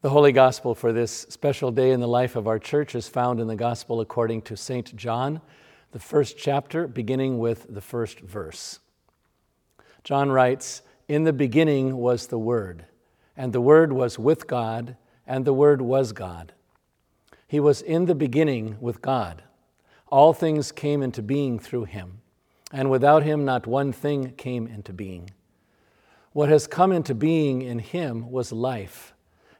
The Holy Gospel for this special day in the life of our church is found in the Gospel according to St. John, the first chapter, beginning with the first verse. John writes, In the beginning was the Word, and the Word was with God, and the Word was God. He was in the beginning with God. All things came into being through him, and without him not one thing came into being. What has come into being in him was life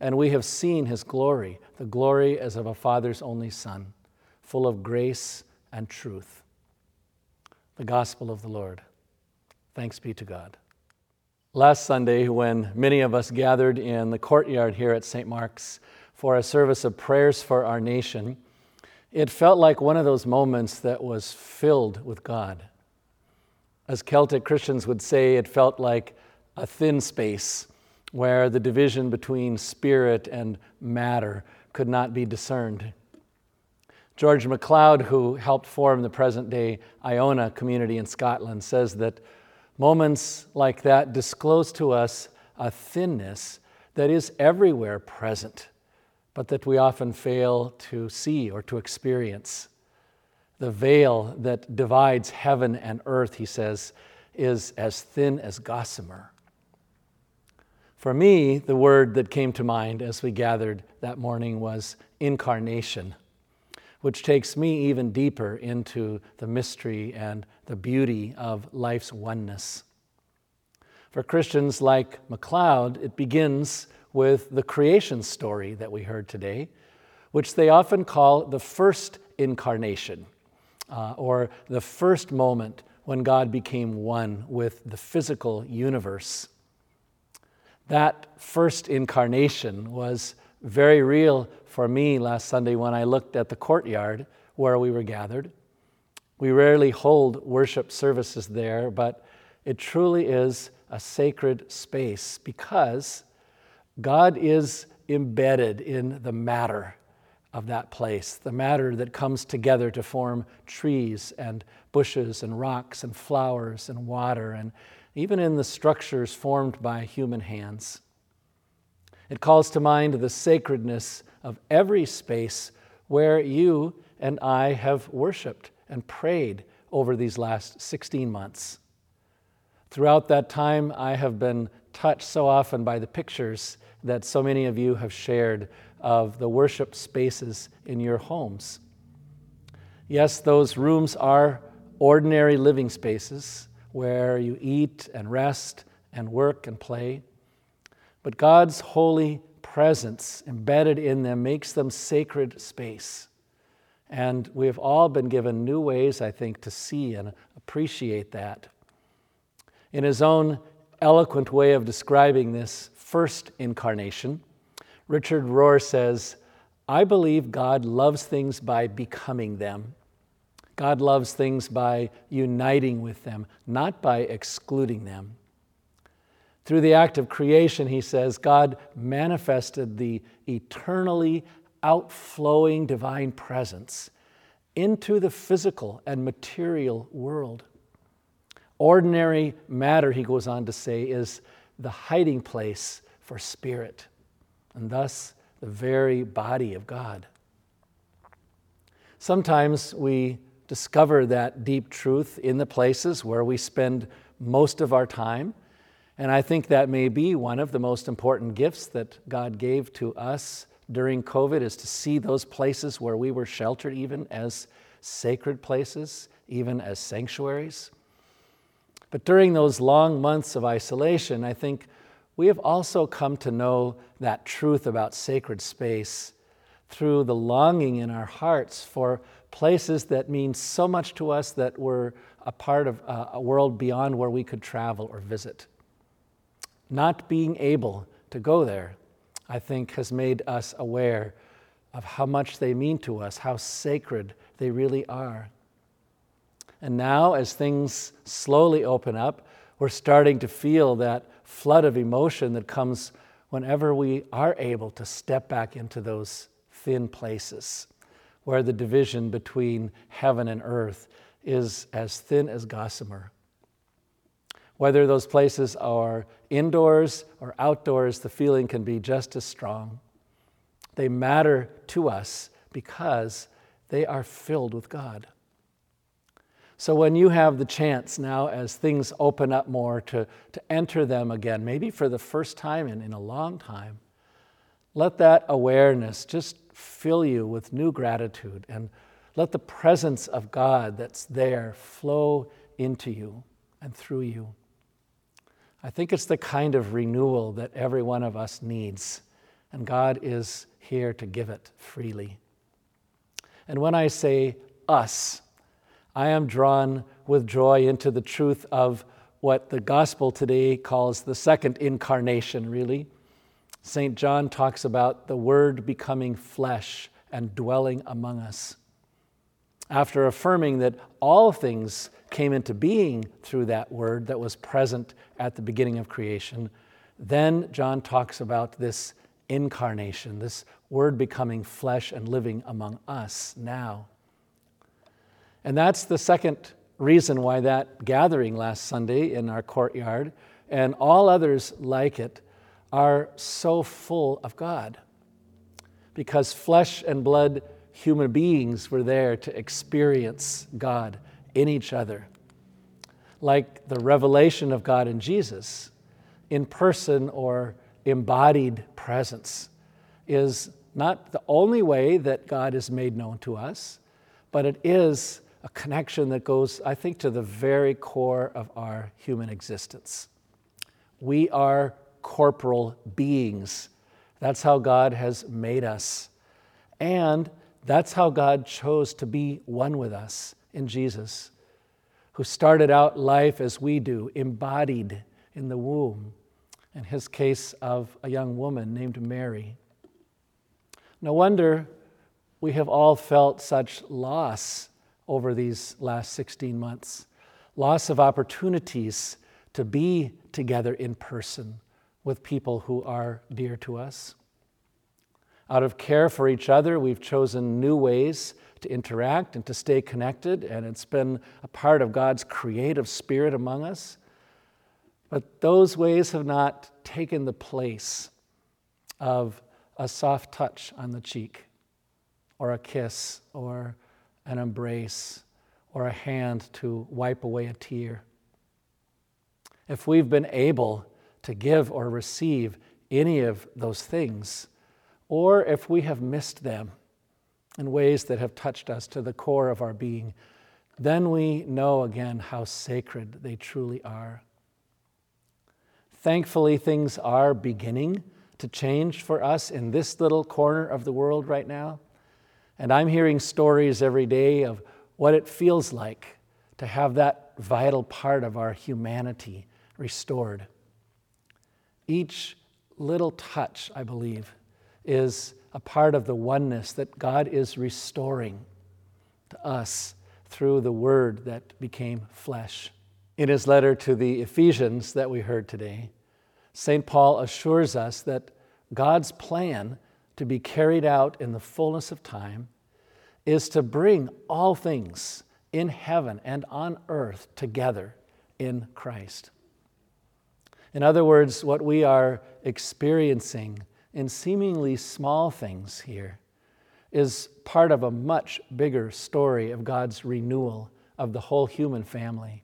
and we have seen his glory, the glory as of a Father's only Son, full of grace and truth. The Gospel of the Lord. Thanks be to God. Last Sunday, when many of us gathered in the courtyard here at St. Mark's for a service of prayers for our nation, it felt like one of those moments that was filled with God. As Celtic Christians would say, it felt like a thin space where the division between spirit and matter could not be discerned. George MacLeod, who helped form the present day Iona community in Scotland, says that moments like that disclose to us a thinness that is everywhere present, but that we often fail to see or to experience. The veil that divides heaven and earth, he says, is as thin as gossamer. For me, the word that came to mind as we gathered that morning was incarnation, which takes me even deeper into the mystery and the beauty of life's oneness. For Christians like MacLeod, it begins with the creation story that we heard today, which they often call the first incarnation, uh, or the first moment when God became one with the physical universe. That first incarnation was very real for me last Sunday when I looked at the courtyard where we were gathered. We rarely hold worship services there, but it truly is a sacred space because God is embedded in the matter of that place, the matter that comes together to form trees and bushes and rocks and flowers and water and even in the structures formed by human hands. It calls to mind the sacredness of every space where you and I have worshiped and prayed over these last 16 months. Throughout that time, I have been touched so often by the pictures that so many of you have shared of the worship spaces in your homes. Yes, those rooms are ordinary living spaces, where you eat and rest and work and play. But God's holy presence embedded in them makes them sacred space. And we have all been given new ways, I think, to see and appreciate that. In his own eloquent way of describing this first incarnation, Richard Rohr says, I believe God loves things by becoming them God loves things by uniting with them, not by excluding them. Through the act of creation, he says, God manifested the eternally outflowing divine presence into the physical and material world. Ordinary matter, he goes on to say, is the hiding place for spirit, and thus the very body of God. Sometimes we discover that deep truth in the places where we spend most of our time. And I think that may be one of the most important gifts that God gave to us during COVID is to see those places where we were sheltered, even as sacred places, even as sanctuaries. But during those long months of isolation, I think we have also come to know that truth about sacred space through the longing in our hearts for places that mean so much to us that were a part of uh, a world beyond where we could travel or visit. Not being able to go there, I think, has made us aware of how much they mean to us, how sacred they really are. And now, as things slowly open up, we're starting to feel that flood of emotion that comes whenever we are able to step back into those thin places where the division between heaven and earth is as thin as gossamer. Whether those places are indoors or outdoors, the feeling can be just as strong. They matter to us because they are filled with God. So, when you have the chance now, as things open up more, to, to enter them again, maybe for the first time in, in a long time, let that awareness just fill you with new gratitude and let the presence of God that's there flow into you and through you. I think it's the kind of renewal that every one of us needs, and God is here to give it freely. And when I say us, I am drawn with joy into the truth of what the gospel today calls the second incarnation, really. St. John talks about the Word becoming flesh and dwelling among us. After affirming that all things came into being through that Word that was present at the beginning of creation, then John talks about this incarnation, this Word becoming flesh and living among us now. And that's the second reason why that gathering last Sunday in our courtyard and all others like it are so full of God. Because flesh and blood human beings were there to experience God in each other. Like the revelation of God in Jesus, in person or embodied presence, is not the only way that God is made known to us, but it is a connection that goes, I think, to the very core of our human existence. We are corporal beings. That's how God has made us. And that's how God chose to be one with us in Jesus, who started out life as we do, embodied in the womb, in his case of a young woman named Mary. No wonder we have all felt such loss over these last 16 months loss of opportunities to be together in person with people who are dear to us. Out of care for each other, we've chosen new ways to interact and to stay connected, and it's been a part of God's creative spirit among us. But those ways have not taken the place of a soft touch on the cheek, or a kiss, or an embrace or a hand to wipe away a tear. If we've been able to give or receive any of those things, or if we have missed them in ways that have touched us to the core of our being, then we know again how sacred they truly are. Thankfully, things are beginning to change for us in this little corner of the world right now. And I'm hearing stories every day of what it feels like to have that vital part of our humanity restored. Each little touch, I believe, is a part of the oneness that God is restoring to us through the Word that became flesh. In his letter to the Ephesians that we heard today, St. Paul assures us that God's plan to be carried out in the fullness of time is to bring all things in heaven and on earth together in Christ. In other words, what we are experiencing in seemingly small things here is part of a much bigger story of God's renewal of the whole human family.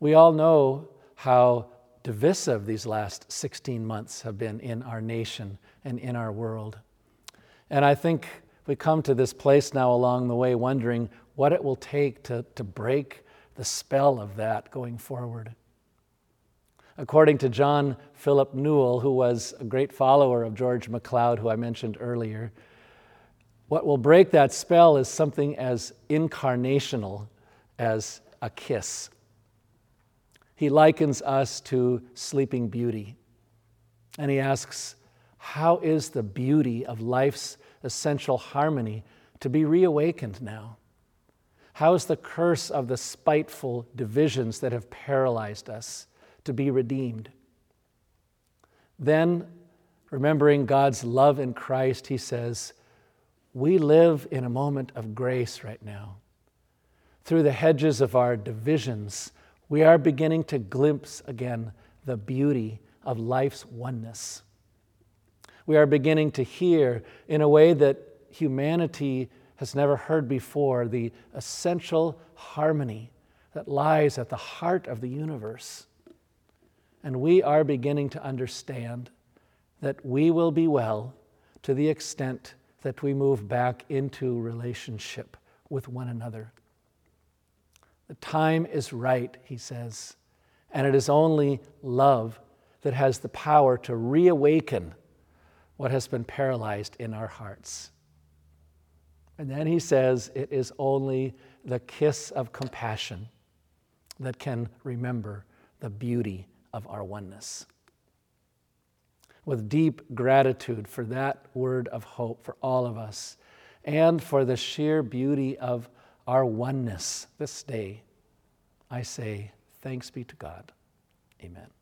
We all know how divisive these last 16 months have been in our nation and in our world. And I think we come to this place now along the way wondering what it will take to, to break the spell of that going forward. According to John Philip Newell, who was a great follower of George MacLeod, who I mentioned earlier, what will break that spell is something as incarnational as a kiss. He likens us to Sleeping Beauty. And he asks, How is the beauty of life's essential harmony to be reawakened now? How is the curse of the spiteful divisions that have paralyzed us to be redeemed? Then, remembering God's love in Christ, he says, We live in a moment of grace right now. Through the hedges of our divisions, we are beginning to glimpse again the beauty of life's oneness. We are beginning to hear, in a way that humanity has never heard before, the essential harmony that lies at the heart of the universe. And we are beginning to understand that we will be well to the extent that we move back into relationship with one another. The time is right, he says, and it is only love that has the power to reawaken what has been paralyzed in our hearts. And then he says it is only the kiss of compassion that can remember the beauty of our oneness. With deep gratitude for that word of hope for all of us and for the sheer beauty of our oneness this day, I say, thanks be to God. Amen.